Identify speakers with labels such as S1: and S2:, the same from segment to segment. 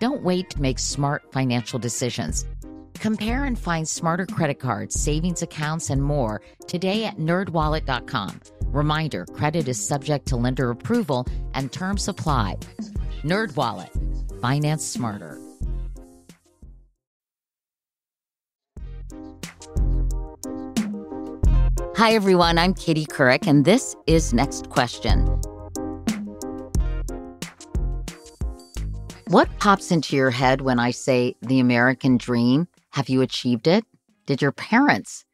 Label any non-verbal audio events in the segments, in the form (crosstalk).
S1: Don't wait to make smart financial decisions. Compare and find smarter credit cards, savings accounts, and more today at nerdwallet.com. Reminder credit is subject to lender approval and terms apply. NerdWallet, finance smarter. Hi, everyone. I'm Katie Couric, and this is Next Question. What pops into your head when I say the American dream? Have you achieved it? Did your parents?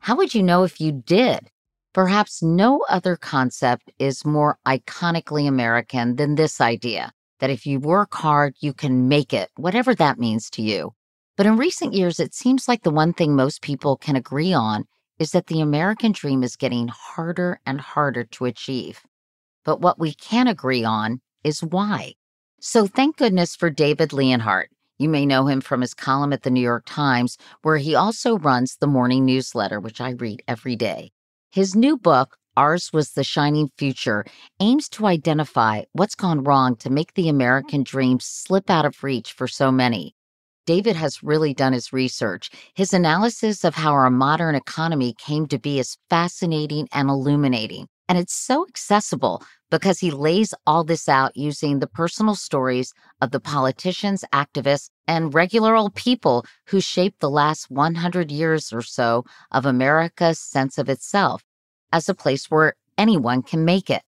S1: How would you know if you did? Perhaps no other concept is more iconically American than this idea that if you work hard, you can make it, whatever that means to you. But in recent years, it seems like the one thing most people can agree on is that the American dream is getting harder and harder to achieve. But what we can agree on is why. So thank goodness for David Leonhardt. You may know him from his column at the New York Times, where he also runs the morning newsletter, which I read every day. His new book, Ours Was the Shining Future, aims to identify what's gone wrong to make the American dream slip out of reach for so many. David has really done his research. His analysis of how our modern economy came to be is fascinating and illuminating. And it's so accessible because he lays all this out using the personal stories of the politicians, activists, and regular old people who shaped the last 100 years or so of America's sense of itself as a place where anyone can make it.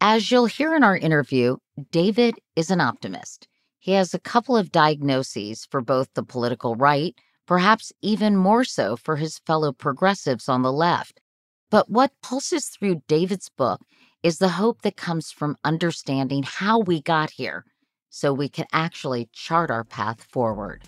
S1: As you'll hear in our interview, David is an optimist. He has a couple of diagnoses for both the political right, perhaps even more so for his fellow progressives on the left. But what pulses through David's book is the hope that comes from understanding how we got here so we can actually chart our path forward.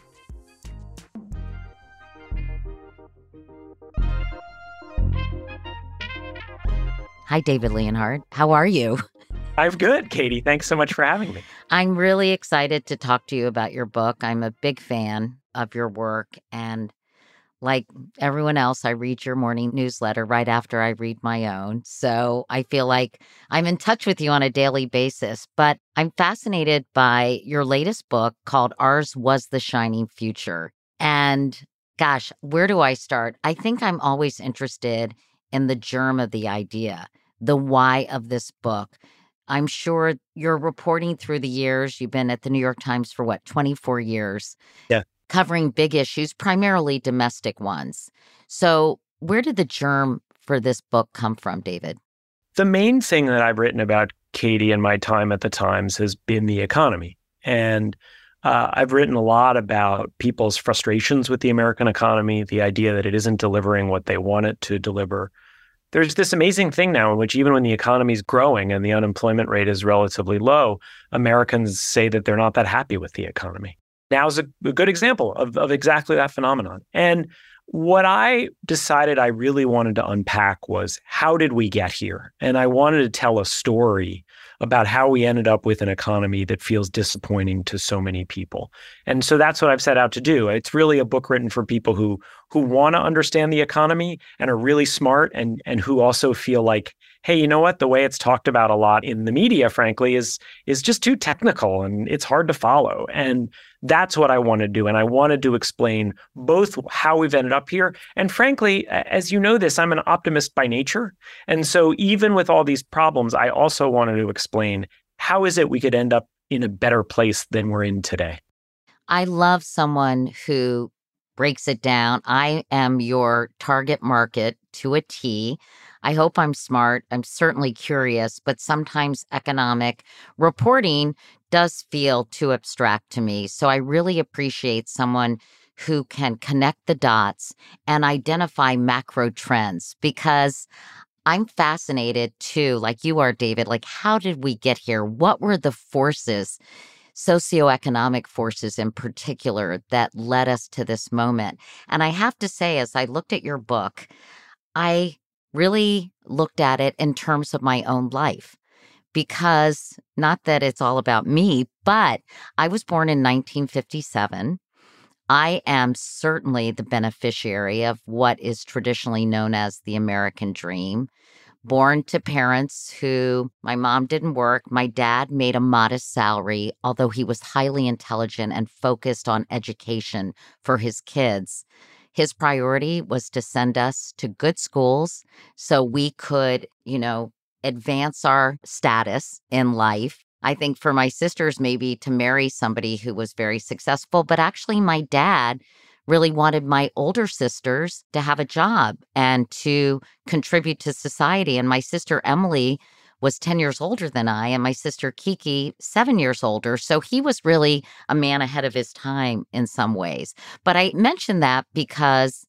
S1: Hi, David Leonhardt. How are you? (laughs)
S2: I'm good, Katie. Thanks so much for having me.
S1: I'm really excited to talk to you about your book. I'm a big fan of your work and like everyone else, I read your morning newsletter right after I read my own. So I feel like I'm in touch with you on a daily basis. But I'm fascinated by your latest book called Ours Was the Shining Future. And gosh, where do I start? I think I'm always interested in the germ of the idea, the why of this book. I'm sure you're reporting through the years. You've been at the New York Times for what, 24 years?
S2: Yeah
S1: covering big issues, primarily domestic ones. So, where did the germ for this book come from, David?
S2: The main thing that I've written about Katie and my time at the Times has been the economy. And uh, I've written a lot about people's frustrations with the American economy, the idea that it isn't delivering what they want it to deliver. There's this amazing thing now in which, even when the economy is growing and the unemployment rate is relatively low, Americans say that they're not that happy with the economy now is a, a good example of, of exactly that phenomenon. And what I decided I really wanted to unpack was how did we get here? And I wanted to tell a story about how we ended up with an economy that feels disappointing to so many people. And so that's what I've set out to do. It's really a book written for people who who want to understand the economy and are really smart and and who also feel like hey, you know what? The way it's talked about a lot in the media, frankly, is is just too technical and it's hard to follow. And that's what I want to do. And I wanted to explain both how we've ended up here. And frankly, as you know this, I'm an optimist by nature. And so even with all these problems, I also wanted to explain how is it we could end up in a better place than we're in today.
S1: I love someone who breaks it down. I am your target market to a T. I hope I'm smart. I'm certainly curious, but sometimes economic reporting does feel too abstract to me. So I really appreciate someone who can connect the dots and identify macro trends because I'm fascinated too, like you are, David. Like, how did we get here? What were the forces, socioeconomic forces in particular, that led us to this moment? And I have to say, as I looked at your book, I really looked at it in terms of my own life because not that it's all about me, but I was born in 1957. I am certainly the beneficiary of what is traditionally known as the American dream. Born to parents who my mom didn't work, my dad made a modest salary, although he was highly intelligent and focused on education for his kids. His priority was to send us to good schools so we could, you know, advance our status in life. I think for my sisters, maybe to marry somebody who was very successful, but actually, my dad really wanted my older sisters to have a job and to contribute to society. And my sister Emily was 10 years older than I, and my sister Kiki, seven years older. So he was really a man ahead of his time in some ways. But I mention that because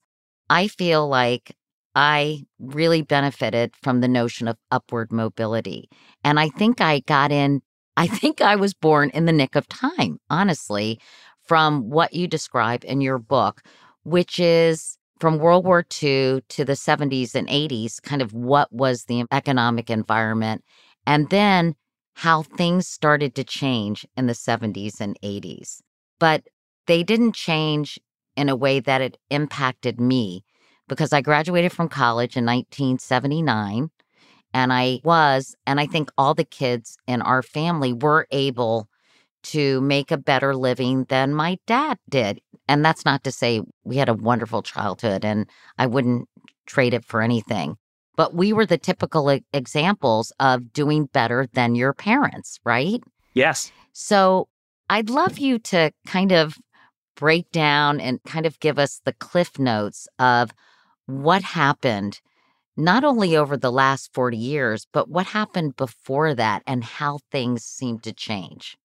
S1: I feel like I really benefited from the notion of upward mobility. And I think I got in, (laughs) I think I was born in the nick of time, honestly, from what you describe in your book, which is from World War II to the 70s and 80s, kind of what was the economic environment, and then how things started to change in the 70s and 80s. But they didn't change in a way that it impacted me because I graduated from college in 1979. And I was, and I think all the kids in our family were able to make a better living than my dad did. And that's not to say we had a wonderful childhood and I wouldn't trade it for anything. But we were the typical examples of doing better than your parents, right?
S2: Yes.
S1: So I'd love you to kind of break down and kind of give us the cliff notes of what happened not only over the last 40 years, but what happened before that and how things seemed to change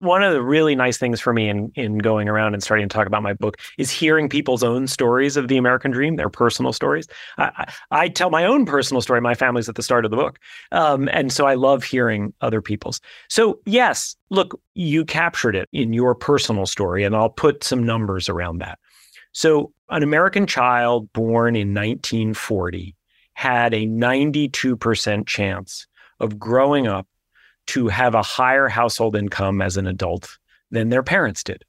S2: one of the really nice things for me in in going around and starting to talk about my book is hearing people's own stories of the American dream, their personal stories. I, I tell my own personal story. My family's at the start of the book, um, and so I love hearing other people's. So yes, look, you captured it in your personal story, and I'll put some numbers around that. So an American child born in 1940 had a 92% chance of growing up to have a higher household income as an adult than their parents did.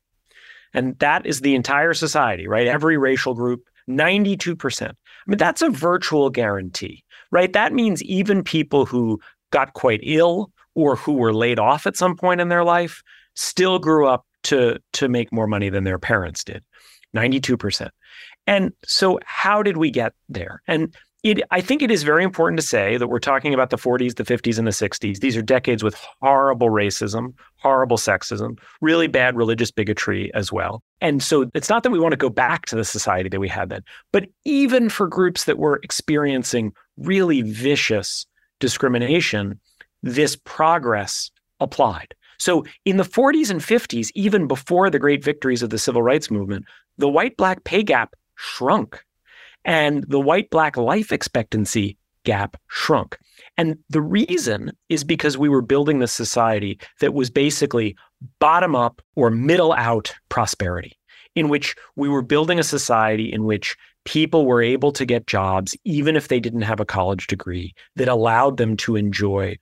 S2: And that is the entire society, right? Every racial group, 92%. I mean, that's a virtual guarantee, right? That means even people who got quite ill or who were laid off at some point in their life still grew up to, to make more money than their parents did. 92%. And so, how did we get there? And it, I think it is very important to say that we're talking about the 40s, the 50s, and the 60s. These are decades with horrible racism, horrible sexism, really bad religious bigotry as well. And so it's not that we want to go back to the society that we had then, but even for groups that were experiencing really vicious discrimination, this progress applied. So in the 40s and 50s, even before the great victories of the civil rights movement, the white black pay gap shrunk and the white black life expectancy gap shrunk. And the reason is because we were building the society that was basically bottom up or middle out prosperity, in which we were building a society in which people were able to get jobs, even if they didn't have a college degree, that allowed them to enjoy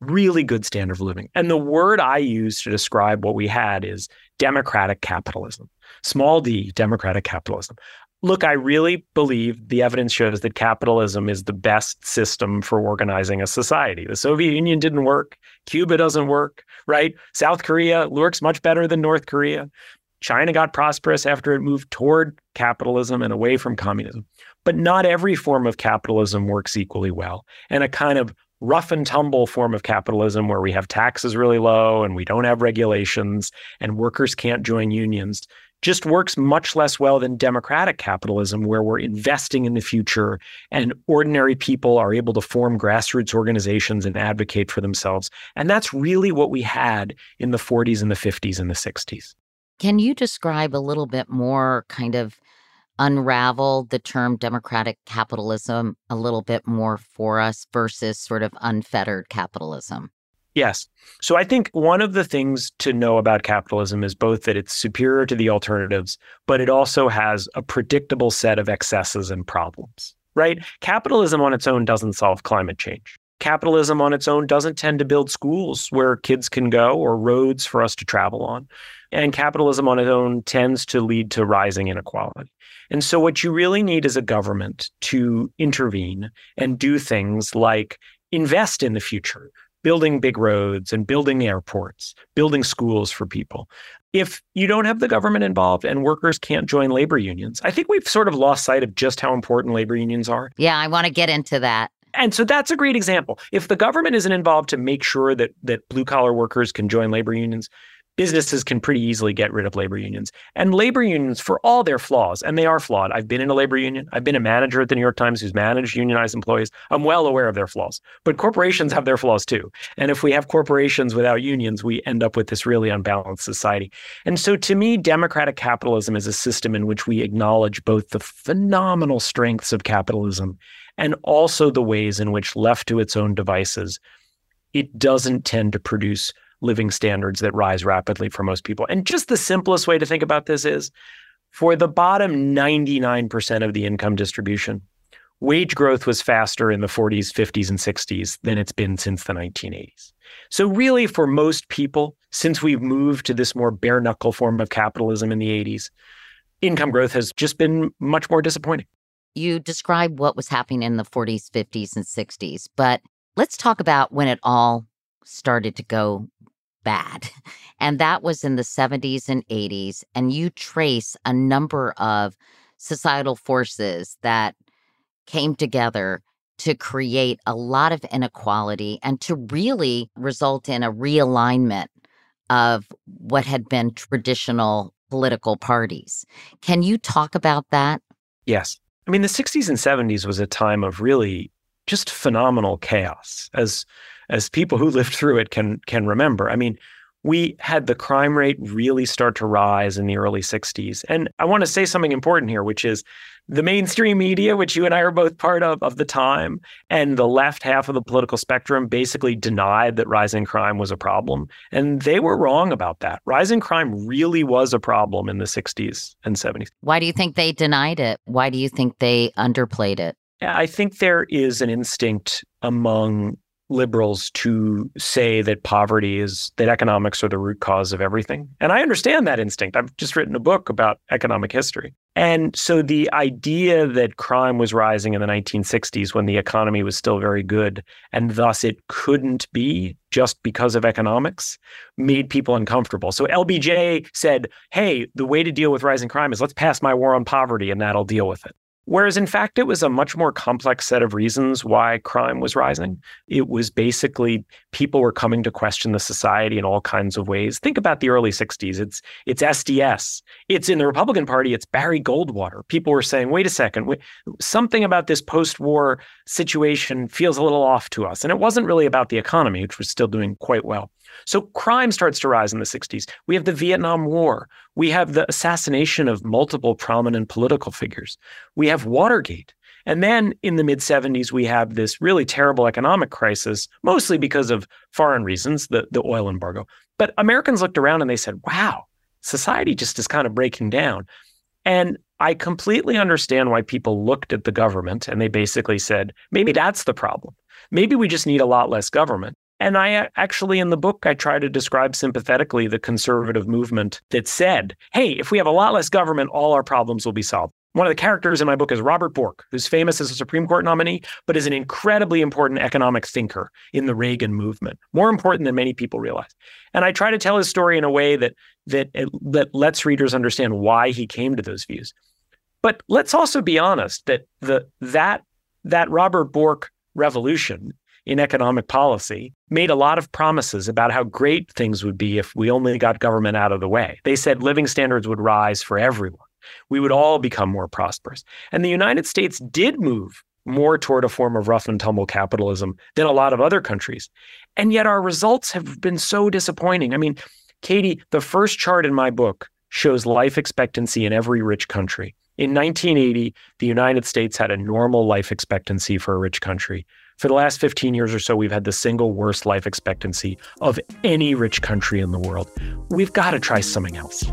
S2: really good standard of living. And the word I use to describe what we had is democratic capitalism, small d, democratic capitalism. Look, I really believe the evidence shows that capitalism is the best system for organizing a society. The Soviet Union didn't work. Cuba doesn't work, right? South Korea works much better than North Korea. China got prosperous after it moved toward capitalism and away from communism. But not every form of capitalism works equally well. And a kind of rough and tumble form of capitalism where we have taxes really low and we don't have regulations and workers can't join unions just works much less well than democratic capitalism, where we're investing in the future and ordinary people are able to form grassroots organizations and advocate for themselves. And that's really what we had in the 40s and the 50s and the 60s.
S1: Can you describe a little bit more, kind of unravel the term democratic capitalism a little bit more for us versus sort of unfettered capitalism?
S2: Yes. So I think one of the things to know about capitalism is both that it's superior to the alternatives, but it also has a predictable set of excesses and problems, right? Capitalism on its own doesn't solve climate change. Capitalism on its own doesn't tend to build schools where kids can go or roads for us to travel on. And capitalism on its own tends to lead to rising inequality. And so, what you really need is a government to intervene and do things like invest in the future, building big roads and building airports, building schools for people. If you don't have the government involved and workers can't join labor unions, I think we've sort of lost sight of just how important labor unions are.
S1: Yeah, I want to get into that.
S2: And so that's a great example. If the government isn't involved to make sure that that blue collar workers can join labor unions, businesses can pretty easily get rid of labor unions. And labor unions, for all their flaws, and they are flawed. I've been in a labor union. I've been a manager at the New York Times who's managed unionized employees. I'm well aware of their flaws. But corporations have their flaws too. And if we have corporations without unions, we end up with this really unbalanced society. And so to me, democratic capitalism is a system in which we acknowledge both the phenomenal strengths of capitalism and also the ways in which, left to its own devices, it doesn't tend to produce living standards that rise rapidly for most people. And just the simplest way to think about this is for the bottom 99% of the income distribution, wage growth was faster in the 40s, 50s, and 60s than it's been since the 1980s. So, really, for most people, since we've moved to this more bare knuckle form of capitalism in the 80s, income growth has just been much more disappointing.
S1: You described what was happening in the 40s, 50s, and 60s, but let's talk about when it all started to go bad. And that was in the 70s and 80s. And you trace a number of societal forces that came together to create a lot of inequality and to really result in a realignment of what had been traditional political parties. Can you talk about that?
S2: Yes. I mean, the 60s and 70s was a time of really just phenomenal chaos, as as people who lived through it can can remember. I mean, we had the crime rate really start to rise in the early 60s. And I want to say something important here, which is the mainstream media, which you and I are both part of, of the time, and the left half of the political spectrum basically denied that rising crime was a problem. And they were wrong about that. Rising crime really was a problem in the 60s and 70s.
S1: Why do you think they denied it? Why do you think they underplayed it?
S2: I think there is an instinct among liberals to say that poverty is that economics are the root cause of everything. And I understand that instinct. I've just written a book about economic history. And so the idea that crime was rising in the 1960s when the economy was still very good and thus it couldn't be just because of economics made people uncomfortable. So LBJ said, "Hey, the way to deal with rising crime is let's pass my war on poverty and that'll deal with it." Whereas, in fact, it was a much more complex set of reasons why crime was rising. It was basically people were coming to question the society in all kinds of ways. Think about the early 60s. It's, it's SDS. It's in the Republican Party, it's Barry Goldwater. People were saying, wait a second, something about this post war situation feels a little off to us. And it wasn't really about the economy, which was still doing quite well. So crime starts to rise in the 60s. We have the Vietnam War. We have the assassination of multiple prominent political figures. We have Watergate. And then in the mid 70s, we have this really terrible economic crisis, mostly because of foreign reasons, the, the oil embargo. But Americans looked around and they said, wow, society just is kind of breaking down. And I completely understand why people looked at the government and they basically said, maybe that's the problem. Maybe we just need a lot less government. And I uh, actually, in the book, I try to describe sympathetically the conservative movement that said, hey, if we have a lot less government, all our problems will be solved. One of the characters in my book is Robert Bork, who's famous as a Supreme Court nominee, but is an incredibly important economic thinker in the Reagan movement, more important than many people realize. And I try to tell his story in a way that that uh, that lets readers understand why he came to those views. But let's also be honest that the that that Robert Bork revolution in economic policy made a lot of promises about how great things would be if we only got government out of the way. They said living standards would rise for everyone we would all become more prosperous. And the United States did move more toward a form of rough and tumble capitalism than a lot of other countries. And yet our results have been so disappointing. I mean, Katie, the first chart in my book shows life expectancy in every rich country. In 1980, the United States had a normal life expectancy for a rich country. For the last 15 years or so, we've had the single worst life expectancy of any rich country in the world. We've got to try something else.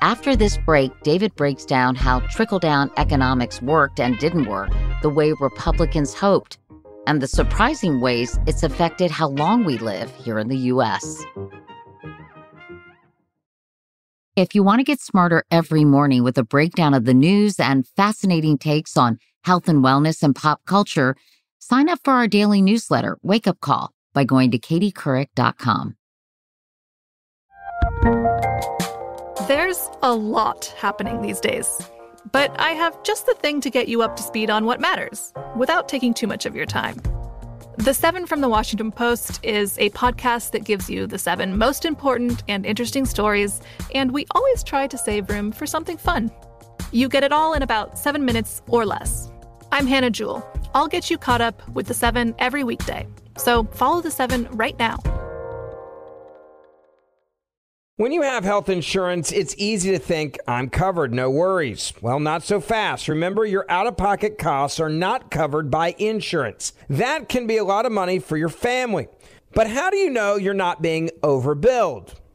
S1: After this break, David breaks down how trickle down economics worked and didn't work the way Republicans hoped, and the surprising ways it's affected how long we live here in the U.S. If you want to get smarter every morning with a breakdown of the news and fascinating takes on health and wellness and pop culture, sign up for our daily newsletter, Wake Up Call, by going to katiecouric.com.
S3: There's a lot happening these days. But I have just the thing to get you up to speed on what matters without taking too much of your time. The Seven from the Washington Post is a podcast that gives you the seven most important and interesting stories, and we always try to save room for something fun. You get it all in about seven minutes or less. I'm Hannah Jewell. I'll get you caught up with the seven every weekday. So follow the seven right now.
S4: When you have health insurance, it's easy to think, I'm covered, no worries. Well, not so fast. Remember, your out of pocket costs are not covered by insurance. That can be a lot of money for your family. But how do you know you're not being overbilled?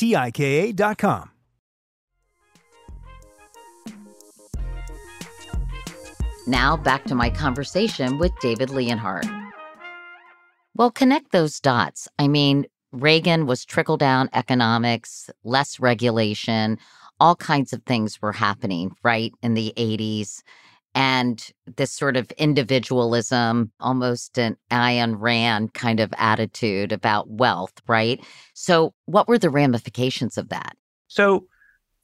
S5: T-I-K-A dot com.
S1: Now back to my conversation with David Leonhardt. Well, connect those dots. I mean, Reagan was trickle down economics, less regulation, all kinds of things were happening, right, in the 80s. And this sort of individualism, almost an Ayn Rand kind of attitude about wealth, right? So, what were the ramifications of that?
S2: So,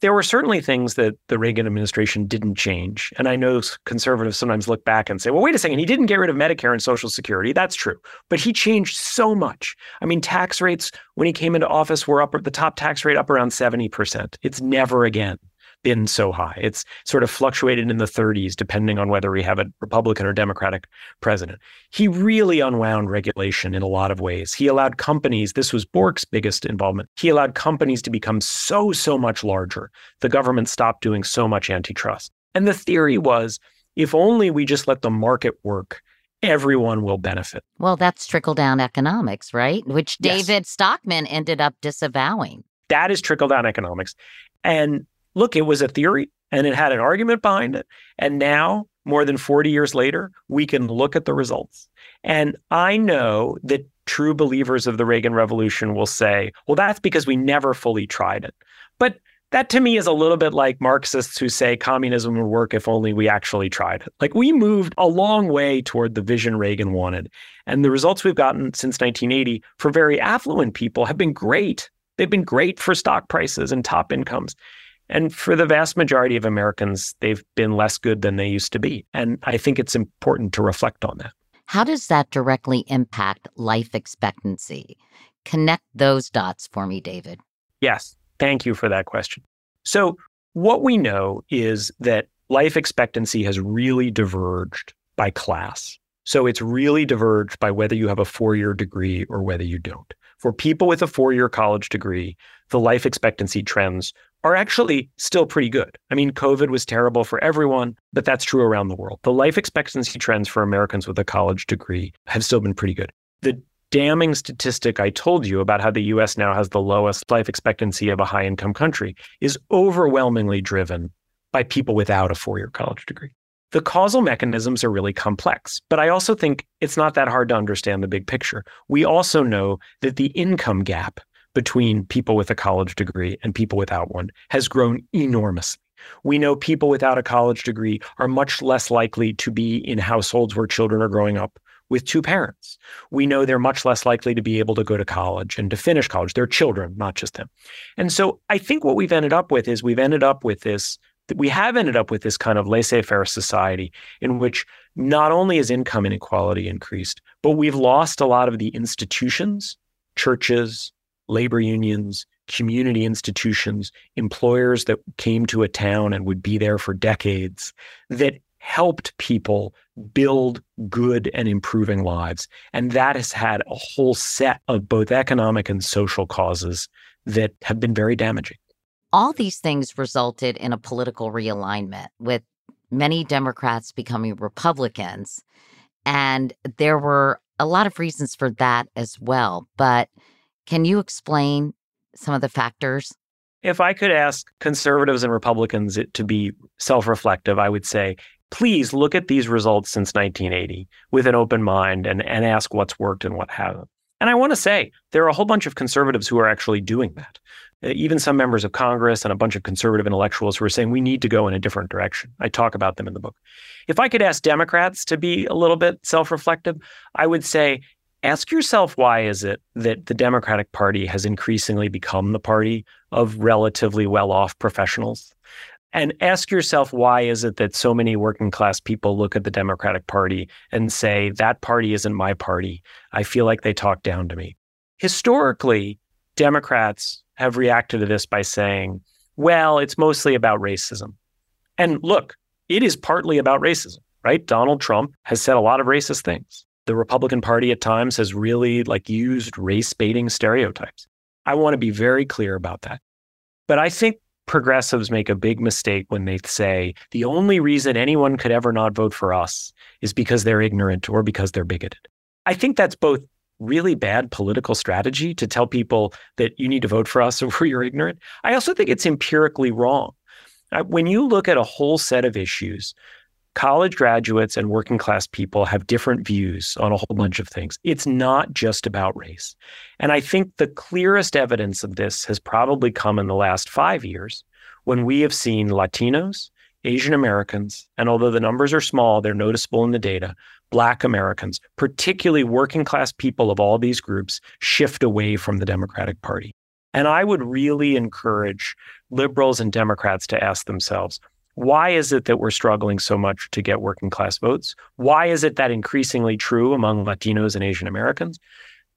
S2: there were certainly things that the Reagan administration didn't change. And I know conservatives sometimes look back and say, well, wait a second, he didn't get rid of Medicare and Social Security. That's true. But he changed so much. I mean, tax rates when he came into office were up the top tax rate up around 70%. It's never again been so high. It's sort of fluctuated in the 30s, depending on whether we have a Republican or Democratic president. He really unwound regulation in a lot of ways. He allowed companies, this was Bork's biggest involvement, he allowed companies to become so, so much larger. The government stopped doing so much antitrust. And the theory was if only we just let the market work everyone will benefit.
S1: Well, that's trickle down economics, right? Which
S2: Yes.
S1: David Stockman ended up disavowing.
S2: That is trickle down economics. And look, it was a theory and it had an argument behind it. And now, more than 40 years later, we can look at the results. And I know that true believers of the Reagan Revolution will say, well, that's because we never fully tried it. But that to me is a little bit like Marxists who say communism would work if only we actually tried it. Like we moved a long way toward the vision Reagan wanted. And the results we've gotten since 1980 for very affluent people have been great. They've been great for stock prices and top incomes. And for the vast majority of Americans, they've been less good than they used to be. And I think it's important to reflect on that.
S1: How does that directly impact life expectancy? Connect those dots for me, David.
S2: Yes. Thank you for that question. So, what we know is that life expectancy has really diverged by class. So, it's really diverged by whether you have a four year degree or whether you don't. For people with a four year college degree, the life expectancy trends are actually still pretty good. I mean, COVID was terrible for everyone, but that's true around the world. The life expectancy trends for Americans with a college degree have still been pretty good. The damning statistic I told you about how the US now has the lowest life expectancy of a high income country is overwhelmingly driven by people without a four year college degree. The causal mechanisms are really complex, but I also think it's not that hard to understand the big picture. We also know that the income gap between people with a college degree and people without one has grown enormously. We know people without a college degree are much less likely to be in households where children are growing up with two parents. We know they're much less likely to be able to go to college and to finish college. They're children, not just them. And so I think what we've ended up with is we've ended up with this, we have ended up with this kind of laissez faire society in which not only is income inequality increased, but we've lost a lot of the institutions, churches, labor unions, community institutions, employers that came to a town and would be there for decades that helped people build good and improving lives. And that has had a whole set of both economic and social causes that have been very damaging.
S1: All these things resulted in a political realignment with many Democrats becoming Republicans. And there were a lot of reasons for that as well. But can you explain some of the factors?
S2: If I could ask conservatives and Republicans to be self reflective, I would say, please look at these results since 1980 with an open mind and, and ask what's worked and what hasn't. And I want to say there are a whole bunch of conservatives who are actually doing that. Uh, Even some members of Congress and a bunch of conservative intellectuals who are saying we need to go in a different direction. I talk about them in the book. If I could ask Democrats to be a little bit self reflective, I would say ask yourself why is it that the Democratic Party has increasingly become the party of relatively well off professionals? And ask yourself why is it that so many working class people look at the Democratic Party and say, that party isn't my party. I feel like they talk down to me. Historically, Democrats have reacted to this by saying, well, it's mostly about racism. And look, it is partly about racism, right? Donald Trump has said a lot of racist things. The Republican Party at times has really like used race baiting stereotypes. I want to be very clear about that. But I think progressives make a big mistake when they say the only reason anyone could ever not vote for us is because they're ignorant or because they're bigoted. I think that's both really bad political strategy to tell people that you need to vote for us (laughs) or you're ignorant. I also think it's empirically wrong. Uh, When you look at a whole set of issues, college graduates and working class people have different views on a whole bunch of things. It's not just about race. And I think the clearest evidence of this has probably come in the last five years when we have seen Latinos, Asian Americans, and although the numbers are small, they're noticeable in the data, Black Americans, particularly working class people of all these groups, shift away from the Democratic Party. And I would really encourage liberals and Democrats to ask themselves, why is it that we're struggling so much to get working class votes? Why is it that increasingly true among Latinos and Asian Americans?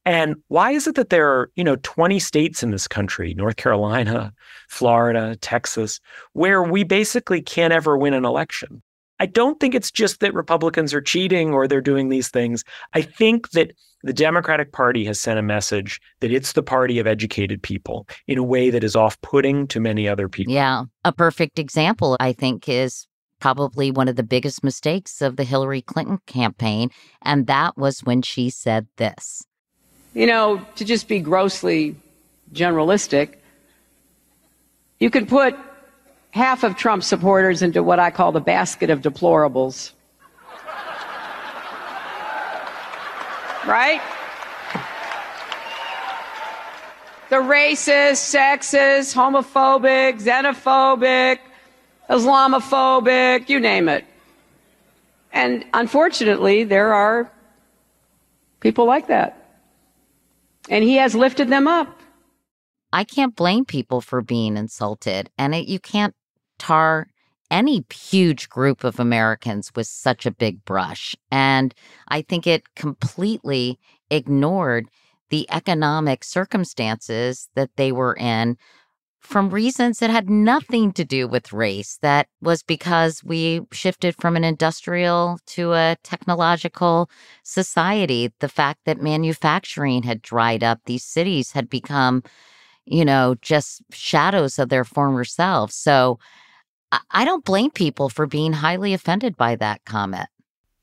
S2: And why is it that there are, you know, 20 states in this country, North Carolina, Florida, Texas, where we basically can't ever win an election? I don't think it's just that Republicans are cheating or they're doing these things. I think that the Democratic Party has sent a message that it's the party of educated people in a way that is off putting to many other people.
S1: Yeah. A perfect example, I think, is probably one of the biggest mistakes of the Hillary Clinton campaign. And that was when she said this.
S6: You know, to just be grossly generalistic, you can put half of Trump supporters into what I call the basket of deplorables. Right? The racist, sexist, homophobic, xenophobic, Islamophobic, you name it. And unfortunately, there are people like that. And he has lifted them up.
S1: I can't blame people for being insulted. And it, you can't tar any huge group of Americans with such a big brush. And I think it completely ignored the economic circumstances that they were in from reasons that had nothing to do with race. That was because we shifted from an industrial to a technological society. The fact that manufacturing had dried up, these cities had become, you know, just shadows of their former selves. So I don't blame people for being highly offended by that comment.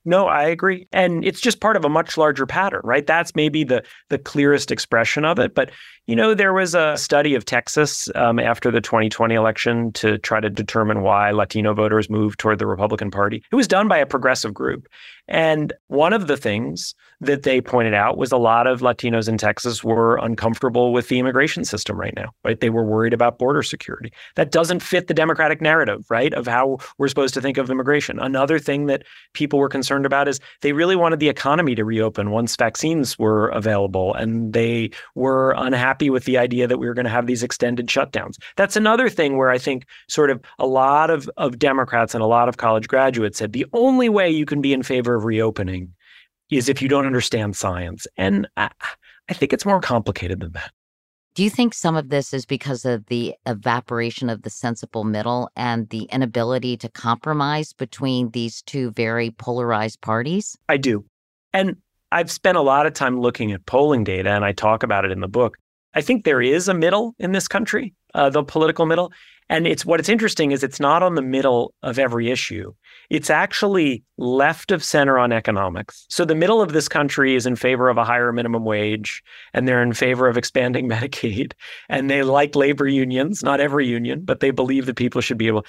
S2: No, I agree. And it's just part of a much larger pattern, right? That's maybe the the clearest expression of it. But you know, there was a study of Texas um, after the 2020 election to try to determine why Latino voters moved toward the Republican Party. It was done by a progressive group. And one of the things that they pointed out was a lot of Latinos in Texas were uncomfortable with the immigration system right now, right? They were worried about border security. That doesn't fit the Democratic narrative, right, of how we're supposed to think of immigration. Another thing that people were concerned about is they really wanted the economy to reopen once vaccines were available, and they were unhappy with the idea that we were going to have these extended shutdowns. That's another thing where I think sort of a lot of, of Democrats and a lot of college graduates said the only way you can be in favor of reopening is if you don't understand science. And I, I think it's more complicated than that.
S1: Do you think some of this is because of the evaporation of the sensible middle and the inability to compromise between these two very polarized parties?
S2: I do. And I've spent a lot of time looking at polling data, and I talk about it in the book. I think there is a middle in this country, uh, the political middle. And it's what it's interesting is it's not on the middle of every issue. It's actually left of center on economics. So the middle of this country is in favor of a higher minimum wage and they're in favor of expanding (laughs) Medicaid and they like labor unions, not every union, but they believe that people should be able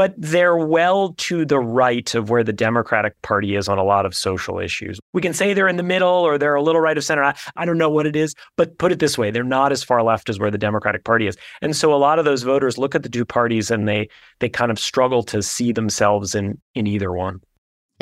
S2: but they're well to the right of where the Democratic Party is on a lot of social issues. We can say they're in the middle or they're a little right of center. I, I, don't know what it is, but put it this way they're not as far left as where the Democratic Party is. And so a lot of those voters look at the two parties and they they kind of struggle to see themselves in in either one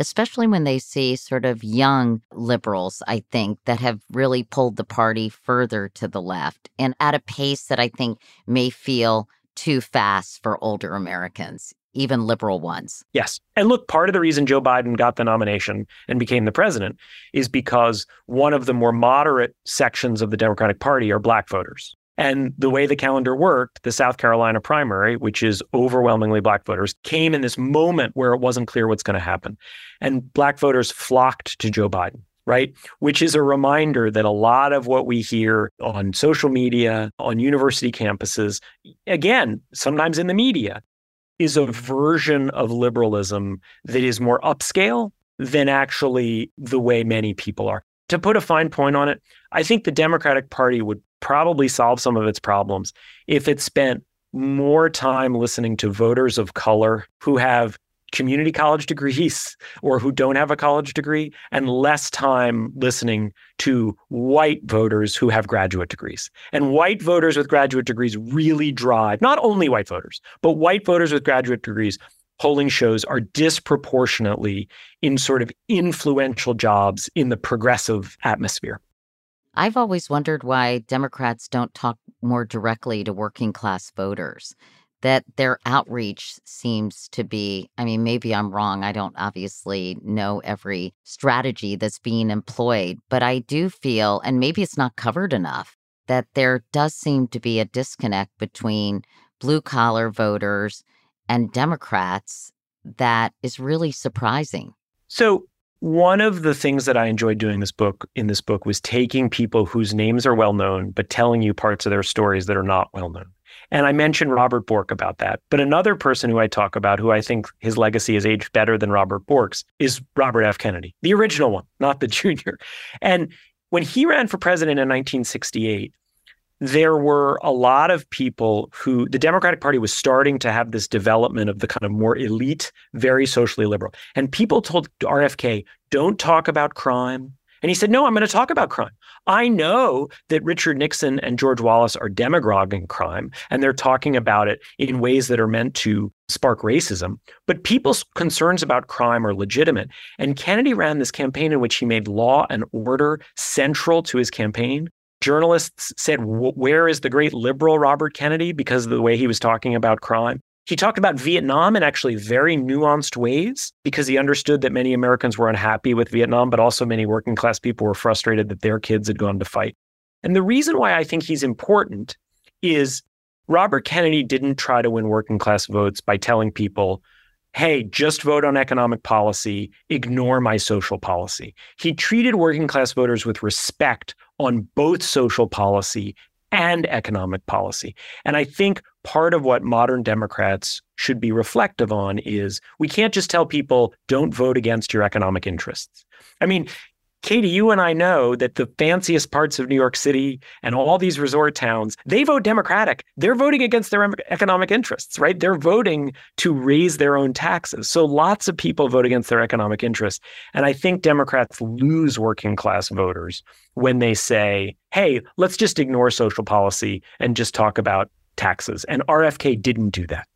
S1: especially when they see sort of young liberals, I think, that have really pulled the party further to the left and at a pace that I think may feel too fast for older Americans even liberal ones.
S2: Yes. And look, part of the reason Joe Biden got the nomination and became the president is because one of the more moderate sections of the Democratic Party are black voters. And the way the calendar worked, the South Carolina primary, which is overwhelmingly black voters, came in this moment where it wasn't clear what's going to happen. And black voters flocked to Joe Biden right? Which is a reminder that a lot of what we hear on social media, on university campuses, again, sometimes in the media, is a version of liberalism that is more upscale than actually the way many people are. To put a fine point on it, I think the Democratic Party would probably solve some of its problems if it spent more time listening to voters of color who have community college degrees or who don't have a college degree and less time listening to white voters who have graduate degrees. And white voters with graduate degrees really drive, not only white voters, but white voters with graduate degrees. Polling shows are disproportionately in sort of influential jobs in the progressive atmosphere.
S1: I've always wondered why Democrats don't talk more directly to working class voters that their outreach seems to be i mean maybe i'm wrong i don't obviously know every strategy that's being employed but i do feel and maybe it's not covered enough that there does seem to be a disconnect between blue collar voters and democrats that is really surprising
S2: so one of the things that I enjoyed doing this book in this book was taking people whose names are well known, but telling you parts of their stories that are not well known. And I mentioned Robert Bork about that. But another person who I talk about, who I think his legacy has aged better than Robert Bork's, is Robert F. Kennedy, the original one, not the (laughs) junior. And when he ran for president in 1968, there were a lot of people who the Democratic Party was starting to have this development of the kind of more elite, very socially liberal. And people told RFK, don't talk about crime. And he said, No, I'm going to talk about crime. I know that Richard Nixon and George Wallace are demagoguing crime, and they're talking about it in ways that are meant to spark racism. But people's concerns about crime are legitimate. And Kennedy ran this campaign in which he made law and order central to his campaign. Journalists said, Where is the great liberal Robert Kennedy? because of the way he was talking about crime. He talked about Vietnam in actually very nuanced ways because he understood that many Americans were unhappy with Vietnam, but also many working class people were frustrated that their kids had gone to fight. And the reason why I think he's important is Robert Kennedy didn't try to win working class votes by telling people, hey, just vote on economic policy, ignore my social policy. He treated working class voters with respect on both social policy and economic policy. And I think part of what modern Democrats should be reflective on is we can't just tell people don't vote against your economic interests. I mean, Katie, you and I know that the fanciest parts of New York City and all these resort towns, they vote Democratic. They're voting against their economic interests, right? They're voting to raise their own taxes. So lots of people vote against their economic interests. And I think Democrats lose working class voters when they say, hey, let's just ignore social policy and just talk about taxes. And RFK didn't do that.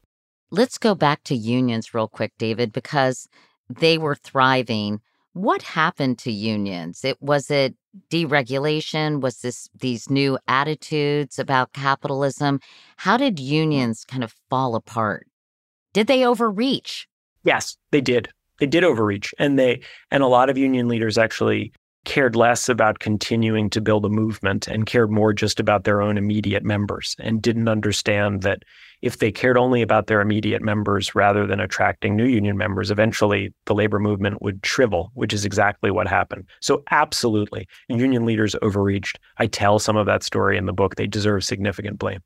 S1: Let's go back to unions real quick, David, because they were thriving what happened to unions? It was it deregulation? Was this these new attitudes about capitalism? How did mm. unions kind of fall apart? Did they overreach?
S2: Yes, they did. They did overreach. And they and a lot of union leaders actually cared less about continuing to build a movement and cared more just about their own immediate members and didn't understand that if they cared only about their immediate members rather than attracting new union members, eventually the labor movement would shrivel, which is exactly what happened. So, absolutely, union leaders overreached. I tell some of that story in the book. They deserve significant blame.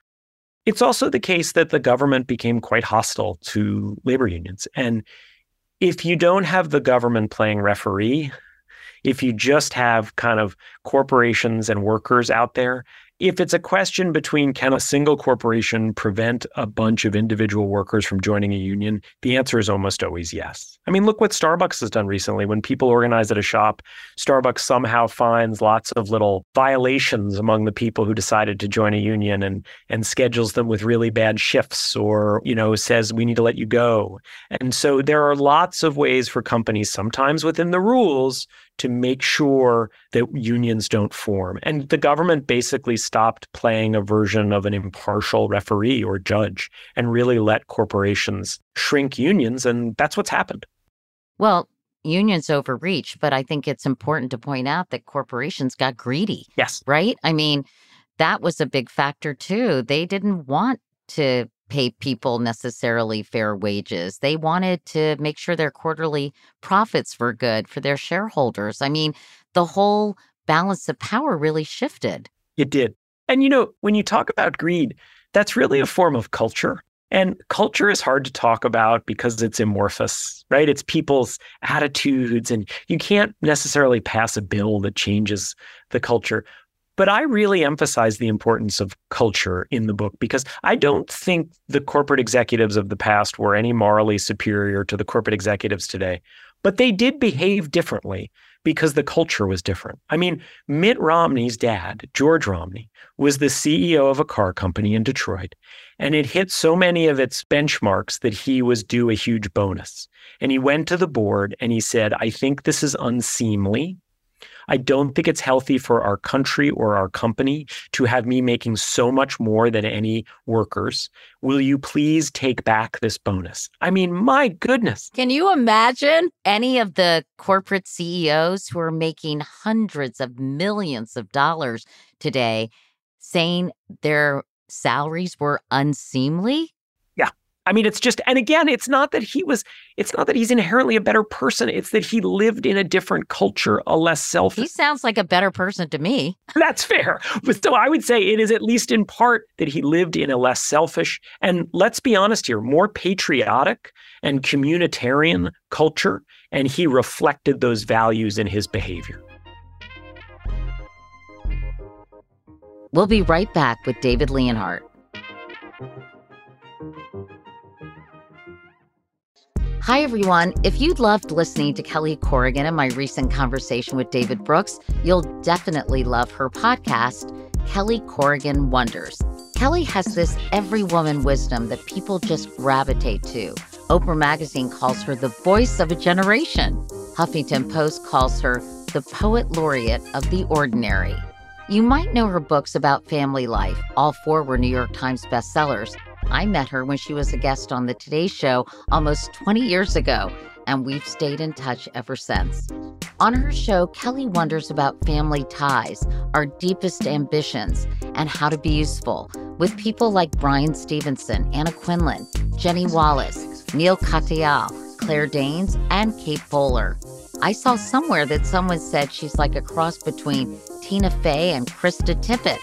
S2: It's also the case that the government became quite hostile to labor unions. And if you don't have the government playing referee, if you just have kind of corporations and workers out there, if it's a question between can a single corporation prevent a bunch of individual workers from joining a union, the answer is almost always yes. I mean, look what Starbucks has done recently. When people organize at a shop, Starbucks somehow finds lots of little violations among the people who decided to join a union and and schedules them with really bad shifts or, you know, says we need to let you go. And so there are lots of ways for companies sometimes within the rules to make sure that unions don't form. And the government basically stopped playing a version of an impartial referee or judge and really let corporations shrink unions. And that's what's happened.
S1: Well, unions overreach, but I think it's important to point out that corporations got greedy.
S2: Yes.
S1: Right? I mean, that was a big factor too. They didn't want to pay people necessarily fair wages. They wanted to make sure their quarterly profits were good for their shareholders. I mean, the whole balance of power really shifted.
S2: It did. And you know, when you talk about greed, that's really a form of culture. And culture is hard to talk about because it's amorphous, right? It's people's attitudes, and you can't necessarily pass a bill that changes the culture. But I really emphasize the importance of culture in the book because I don't think the corporate executives of the past were any morally superior to the corporate executives today. But they did behave differently because the culture was different. I mean, Mitt Romney's dad, George Romney, was the CEO of a car company in Detroit, and it hit so many of its benchmarks that he was due a huge bonus. And he went to the board and he said, I think this is unseemly. I don't think it's healthy for our country or our company to have me making so much more than any workers. Will you please take back this bonus? I mean, my goodness.
S1: Can you imagine any of the corporate CEOs who are making hundreds of millions of dollars today saying their salaries were unseemly?
S2: I mean, it's just, and again, it's not that he was, it's not that he's inherently a better person. It's that he lived in a different culture, a less selfish.
S1: He sounds like a better person to me. (laughs)
S2: That's fair. But so I would say it is at least in part that he lived in a less selfish and let's be honest here, more patriotic and communitarian culture. And he reflected those values in his behavior.
S1: We'll be right back with David Leonhardt. Hi, everyone. If you loved listening to Kelly Corrigan and my recent conversation with David Brooks, you'll definitely love her podcast, Kelly Corrigan Wonders. Kelly has this every woman wisdom that people just gravitate to. Oprah Magazine calls her the voice of a generation. Huffington Post calls her the poet laureate of the ordinary. You might know her books about family life. All four were New York Times bestsellers. I met her when she was a guest on the Today Show almost 20 years ago, and we've stayed in touch ever since. On her show, Kelly wonders about family ties, our deepest ambitions, and how to be useful with people like Bryan Stevenson, Anna Quindlen, Jenny Wallace, Neil Katyal, Claire Danes, and Kate Bowler. I saw somewhere that someone said she's like a cross between Tina Fey and Krista Tippett.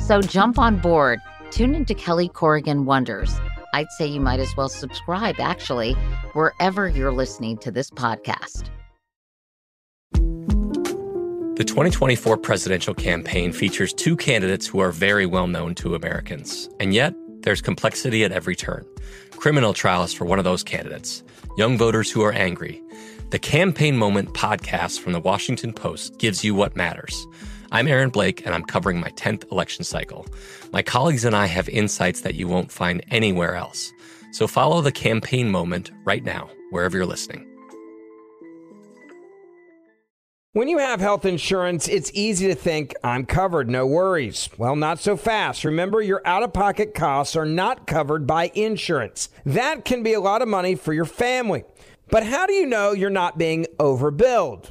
S1: So jump on board Tune into Kelly Corrigan Wonders. I'd say you might as well subscribe, actually, wherever you're listening to this podcast.
S7: The 2024 presidential campaign features two candidates who are very well known to Americans. And yet, there's complexity at every turn. Criminal trials for one of those candidates, young voters who are angry. The Campaign Moment podcast from the Washington Post gives you what matters. I'm Aaron Blake, and I'm covering my 10th election cycle. My colleagues and I have insights that you won't find anywhere else. So follow the campaign moment right now, wherever you're listening.
S4: When you have health insurance, it's easy to think, I'm covered, no worries. Well, not so fast. Remember, your out of pocket costs are not covered by insurance. That can be a lot of money for your family. But how do you know you're not being overbilled?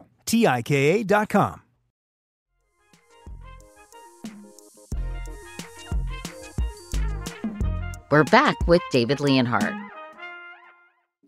S5: T-I-K-A dot com.
S1: We're back with David Leonhardt.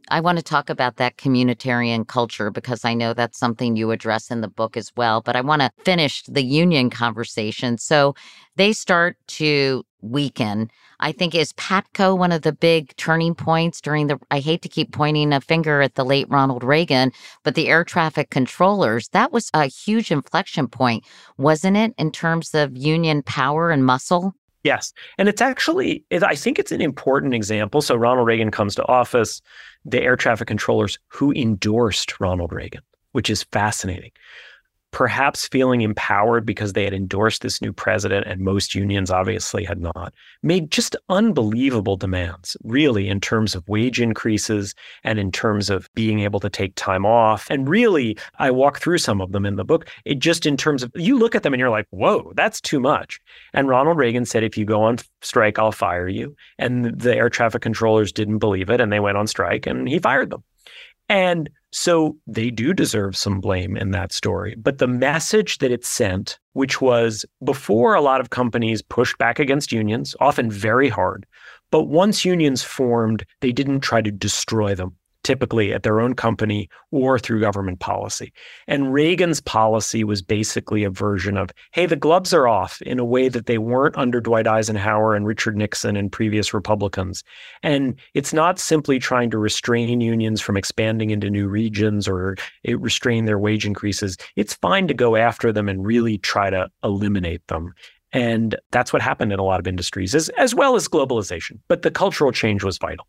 S1: I want to talk about that communitarian culture because I know that's something you address in the book as well. But I want to finish the union conversation. So they start to weaken. I think is Patco one of the big turning points during the I hate to keep pointing a finger at the late Ronald Reagan, but the air traffic controllers, that was a huge inflection point, wasn't it, in terms of union power and muscle?
S2: Yes. And it's actually, I think it's an important example. So Ronald Reagan comes to office, the air traffic controllers who endorsed Ronald Reagan, which is fascinating perhaps feeling empowered because they had endorsed this new president, and most unions obviously had not, made just unbelievable demands, really, in terms of wage increases and in terms of being able to take time off. And really, I walk through some of them in the book. It just in terms of you look at them and you're like, whoa, that's too much. And Ronald Reagan said, if you go on strike, I'll fire you. And the air traffic controllers didn't believe it and they went on strike and he fired them. And So they do deserve some blame in that story. But the message that it sent, which was before a lot of companies pushed back against unions, often very hard, but once unions formed, they didn't try to destroy them typically at their own company or through government policy. And Reagan's policy was basically a version of, hey, the gloves are off in a way that they weren't under Dwight Eisenhower and Richard Nixon and previous Republicans. And it's not simply trying to restrain unions from expanding into new regions or restrain their wage increases. It's fine to go after them and really try to eliminate them. And that's what happened in a lot of industries, as, as well as globalization. But the cultural change was vital.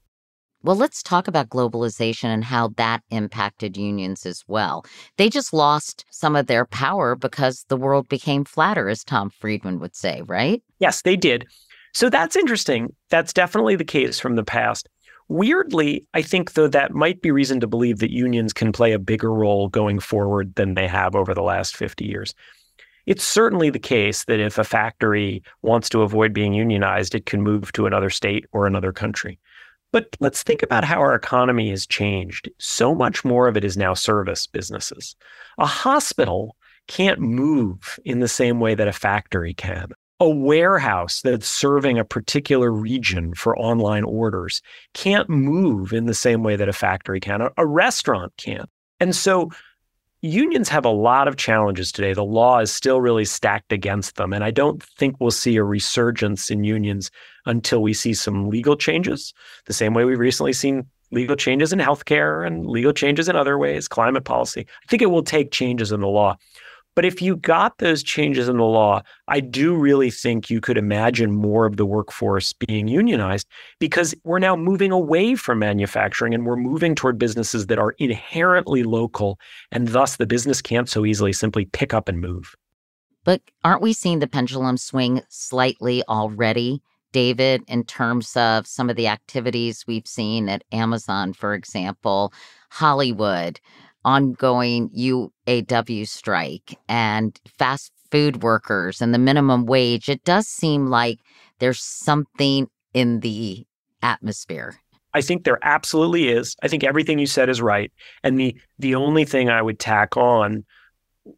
S1: Well, let's talk about globalization and how that impacted unions as well. They just lost some of their power because the world became flatter, as Tom Friedman would say, right?
S2: Yes, they did. So that's interesting. That's definitely the case from the past. Weirdly, I think, though, that might be reason to believe that unions can play a bigger role going forward than they have over the last 50 years. It's certainly the case that if a factory wants to avoid being unionized, it can move to another state or another country. But let's think about how our economy has changed. So much more of it is now service businesses. A hospital can't move in the same way that a factory can. A warehouse that's serving a particular region for online orders can't move in the same way that a factory can. A, restaurant can't. And so unions have a lot of challenges today. The law is still really stacked against them. And I don't think we'll see a resurgence in unions until we see some legal changes, the same way we've recently seen legal changes in healthcare and legal changes in other ways, climate policy. I think it will take changes in the law. But if you got those changes in the law, I do really think you could imagine more of the workforce being unionized because we're now moving away from manufacturing and we're moving toward businesses that are inherently local. And thus, the business can't so easily simply pick up and move.
S1: But aren't we seeing the pendulum swing slightly already? David, in terms of some of the activities we've seen at Amazon, for example, Hollywood, ongoing UAW strike and fast food workers and the minimum wage, it does seem like there's something in the atmosphere.
S2: I think there absolutely is. I think everything you said is right. And the the only thing I would tack on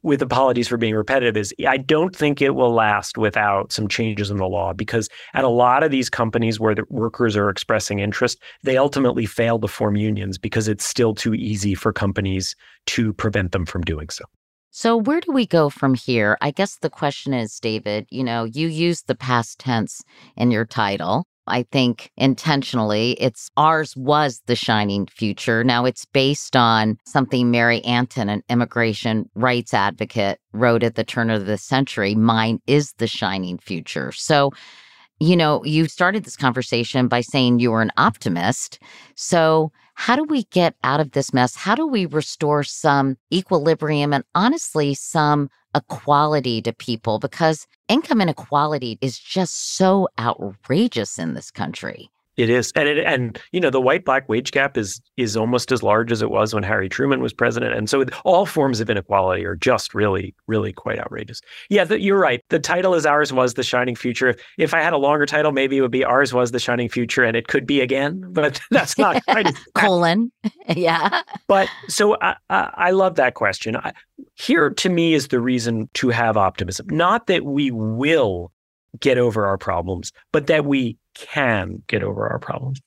S2: with apologies for being repetitive is I don't think it will last without some changes in the law because at a lot of these companies where the workers are expressing interest, they ultimately fail to form unions because it's still too easy for companies to prevent them from doing so.
S1: So, where do we go from here? I guess the question is, David, you know, you use the past tense in your title. I think intentionally. It's ours was the shining future. Now it's based on something Mary Antin, an immigration rights advocate, wrote at the turn of the century. Mine is the shining future. So, you know, you started this conversation by saying you were an optimist. So, how do we get out of this mess? How do we restore some equilibrium and honestly some equality to people? Because income inequality is just so outrageous in this country.
S2: It is, and it, and you know the white black wage gap is is almost as large as it was when Harry Truman was president, and so all forms of inequality are just really really quite outrageous. Yeah, the, you're right. The title is ours was the shining future. If, if I had a longer title, maybe it would be ours was the shining future, and it could be again, (laughs) but that's not (laughs) quite
S1: colon. (laughs) yeah.
S2: But so I, I, I love that question. I, here to me is the reason to have optimism, not that we will get over our problems, but that we can get over our problems.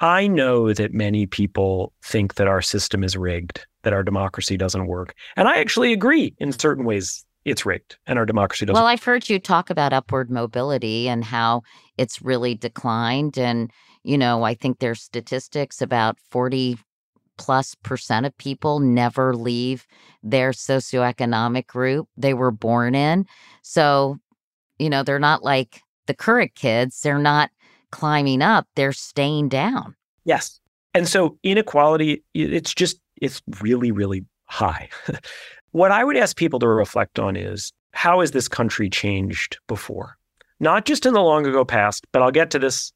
S2: I know that many people think that our system is rigged, that our democracy doesn't work. And I actually agree in certain ways it's rigged and our democracy doesn't
S1: Well, I've heard you talk about upward mobility and how it's really declined and you know, I think there's statistics about 40 plus percent of people never leave their socioeconomic group they were born in. So, you know, they're not like the current kids, they're not climbing up, they're staying down.
S2: Yes. And so inequality, it's just, it's really, really high. (laughs) what I would ask people to reflect on is how has this country changed before? Not just in the long ago past, but I'll get to this,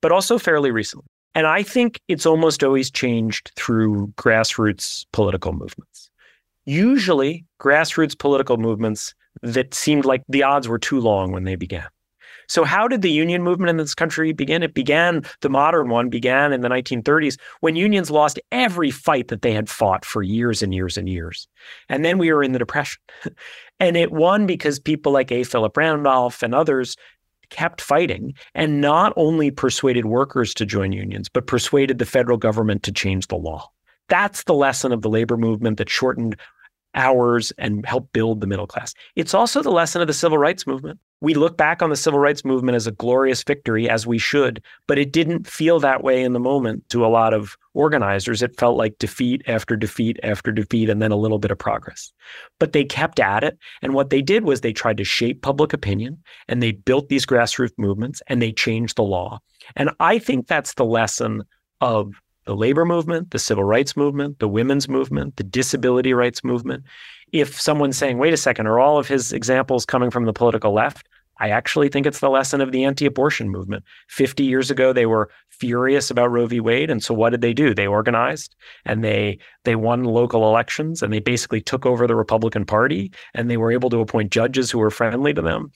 S2: but also fairly recently. And I think it's almost always changed through grassroots political movements. Usually, grassroots political movements that seemed like the odds were too long when they began. So, how did the union movement in this country begin? It began, the modern one began in the 1930s when unions lost every fight that they had fought for years and years and years. And then we were in the Depression. (laughs) and it won because people like A. Philip Randolph and others kept fighting and not only persuaded workers to join unions, but persuaded the federal government to change the law. That's the lesson of the labor movement that shortened hours and help build the middle class. It's also the lesson of the civil rights movement. We look back on the civil rights movement as a glorious victory, as we should, but it didn't feel that way in the moment to a lot of organizers. It felt like defeat after defeat after defeat, and then a little bit of progress. But they kept at it. And what they did was they tried to shape public opinion and they built these grassroots movements and they changed the law. And I think that's the lesson of the labor movement, the civil rights movement, the women's movement, the disability rights movement. If someone's saying, wait a second, are all of his examples coming from the political left? I actually think it's the lesson of the anti abortion movement. 50 years ago, they were furious about Roe v. Wade. And so what did they do? They organized and they they won local elections and they basically took over the Republican Party and they were able to appoint judges who were friendly to them.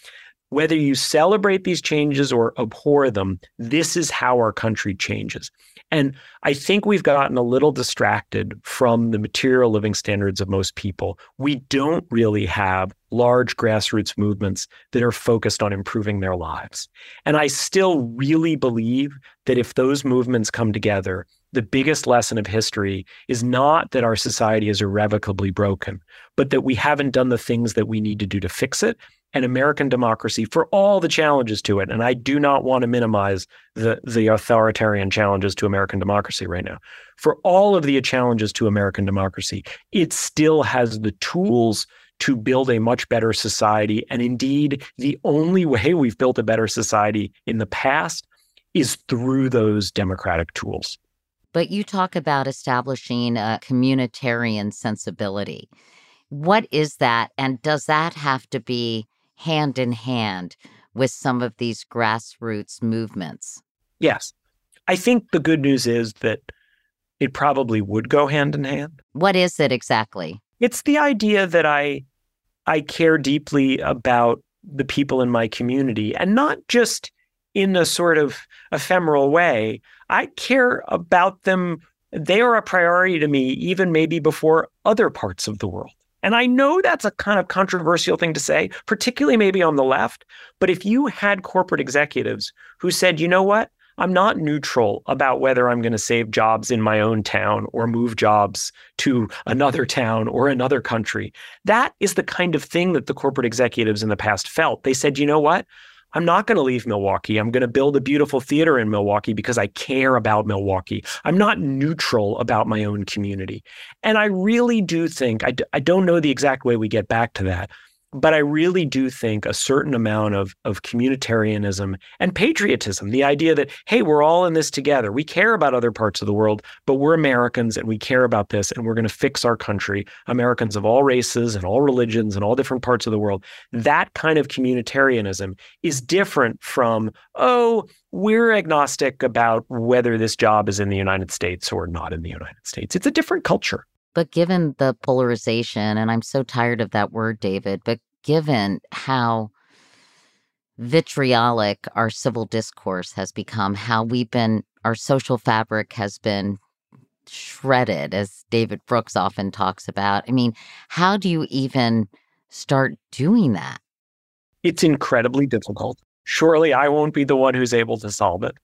S2: Whether you celebrate these changes or abhor them, this is how our country changes. And I think we've gotten a little distracted from the material living standards of most people. We don't really have large grassroots movements that are focused on improving their lives. And I still really believe that if those movements come together, the biggest lesson of history is not that our society is irrevocably broken, but that we haven't done the things that we need to do to fix it and American democracy for all the challenges to it. And I do not want to minimize the, the authoritarian challenges to American democracy right now. For all of the challenges to American democracy, it still has the tools to build a much better society. And indeed, the only way we've built a better society in the past is through those democratic tools.
S1: But you talk about establishing a communitarian sensibility. What is that? And does that have to be hand in hand with some of these grassroots movements?
S2: Yes. I think the good news is that it probably would go hand in hand.
S1: What is it exactly?
S2: It's the idea that I I care deeply about the people in my community and not just in a sort of ephemeral way. I care about them. They are a priority to me, even maybe before other parts of the world. And I know that's a kind of controversial thing to say, particularly maybe on the left. But if you had corporate executives who said, you know what? I'm not neutral about whether I'm going to save jobs in my own town or move jobs to another town or another country. That is the kind of thing that the corporate executives in the past felt. They said, you know what? I'm not going to leave Milwaukee. I'm going to build a beautiful theater in Milwaukee because I care about Milwaukee. I'm not neutral about my own community. And I really do think, I d- I don't know the exact way we get back to that, but I really do think a certain amount of, of communitarianism and patriotism, the idea that, hey, we're all in this together. We care about other parts of the world, but we're Americans and we care about this and we're going to fix our country. Americans of all races and all religions and all different parts of the world. That kind of communitarianism is different from, oh, we're agnostic about whether this job is in the United States or not in the United States. It's a different culture.
S1: But given the polarization, and I'm so tired of that word, David, but given how vitriolic our civil discourse has become, how we've been, our social fabric has been shredded, as David Brooks often talks about. I mean, how do you even start doing that?
S2: It's incredibly difficult. Surely I won't be the one who's able to solve it.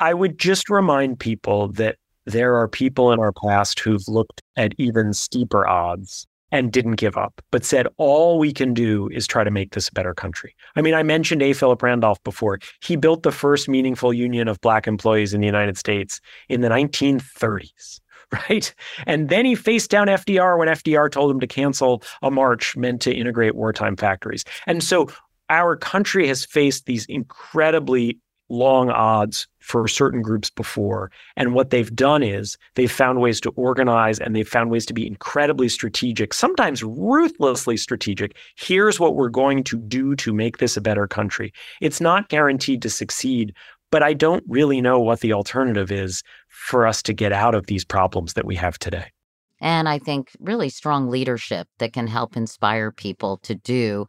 S2: I would just remind people that there are people in our past who've looked at even steeper odds and didn't give up, but said, all we can do is try to make this a better country. I mean, I mentioned A. Philip Randolph before. He built the first meaningful union of Black employees in the United States in the 1930s. (laughs) Right. And then he faced down FDR when FDR told him to cancel a march meant to integrate wartime factories. And so our country has faced these incredibly long odds for certain groups before. And what they've done is they've found ways to organize and they've found ways to be incredibly strategic, sometimes ruthlessly strategic. Here's what we're going to do to make this a better country. It's not guaranteed to succeed, but I don't really know what the alternative is for us to get out of these problems that we have today.
S1: And I think really strong leadership that can help inspire people to do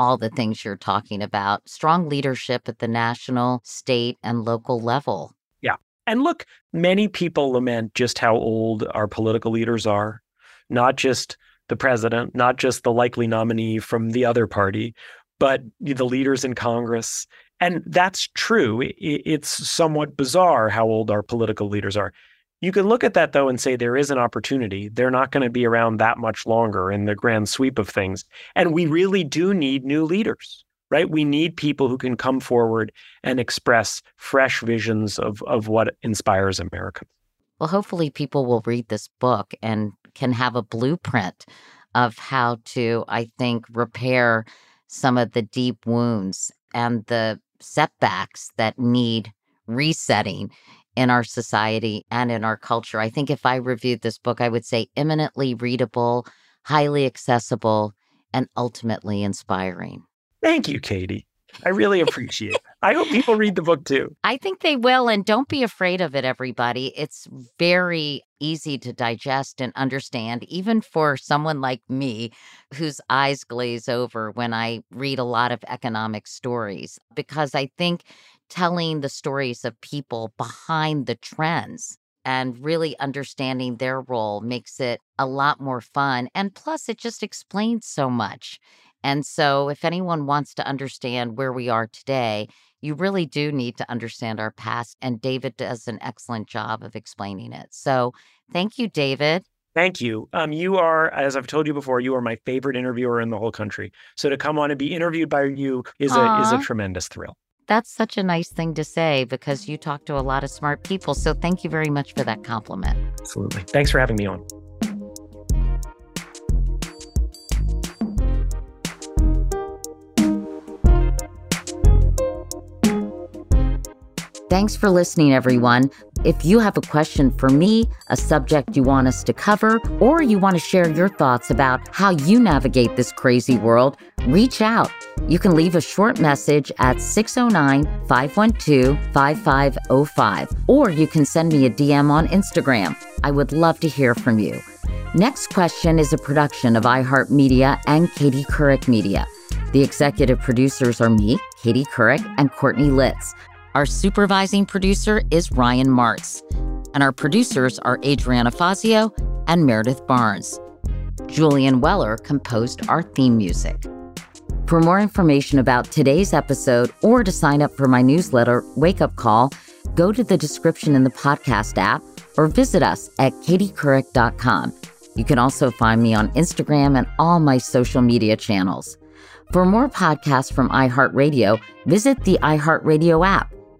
S1: all the things you're talking about strong leadership at the national, state, and local level.
S2: Yeah. And look, many people lament just how old our political leaders are, not just the president, not just the likely nominee from the other party, but the leaders in Congress. And that's true. It's somewhat bizarre how old our political leaders are. You can look at that though and say there is an opportunity. They're not going to be around that much longer in the grand sweep of things. And we really do need new leaders, right? We need people who can come forward and express fresh visions of, of what inspires Americans.
S1: Well, hopefully people will read this book and can have a blueprint of how to, I think, repair some of the deep wounds and the setbacks that need resetting in our society and in our culture. I think if I reviewed this book, I would say eminently readable, highly accessible, and ultimately inspiring.
S2: Thank you, Katie. I really (laughs) appreciate it. I hope people read the book too.
S1: I think they will. And don't be afraid of it, everybody. It's very easy to digest and understand, even for someone like me whose eyes glaze over when I read a lot of economic stories, because I think telling the stories of people behind the trends and really understanding their role makes it a lot more fun. And plus, it just explains so much. And so, if anyone wants to understand where we are today, you really do need to understand our past. And David does an excellent job of explaining it. So, thank you, David.
S2: Thank you. Um, you are, as I've told you before, you are my favorite interviewer in the whole country. So to come on and be interviewed by you is Aww. a is a tremendous thrill.
S1: That's such a nice thing to say because you talk to a lot of smart people. So thank you very much for that compliment.
S2: Absolutely. Thanks for having me on.
S1: Thanks for listening, everyone. If you have a question for me, a subject you want us to cover, or you want to share your thoughts about how you navigate this crazy world, reach out. You can leave a short message at 609 512 5505, or you can send me a DM on Instagram. I would love to hear from you. Next Question is a production of iHeartMedia and Katie Couric Media. The executive producers are me, Katie Couric, and Courtney Litz. Our supervising producer is Ryan Martz, and our producers are Adriana Fazio and Meredith Barnes. Julian Weller composed our theme music. For more information about today's episode or to sign up for my newsletter, Wake Up Call, go to the description in the podcast app or visit us at katiecouric.com. You can also find me on Instagram and all my social media channels. For more podcasts from iHeartRadio, visit the iHeartRadio app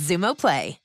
S8: Xumo Play.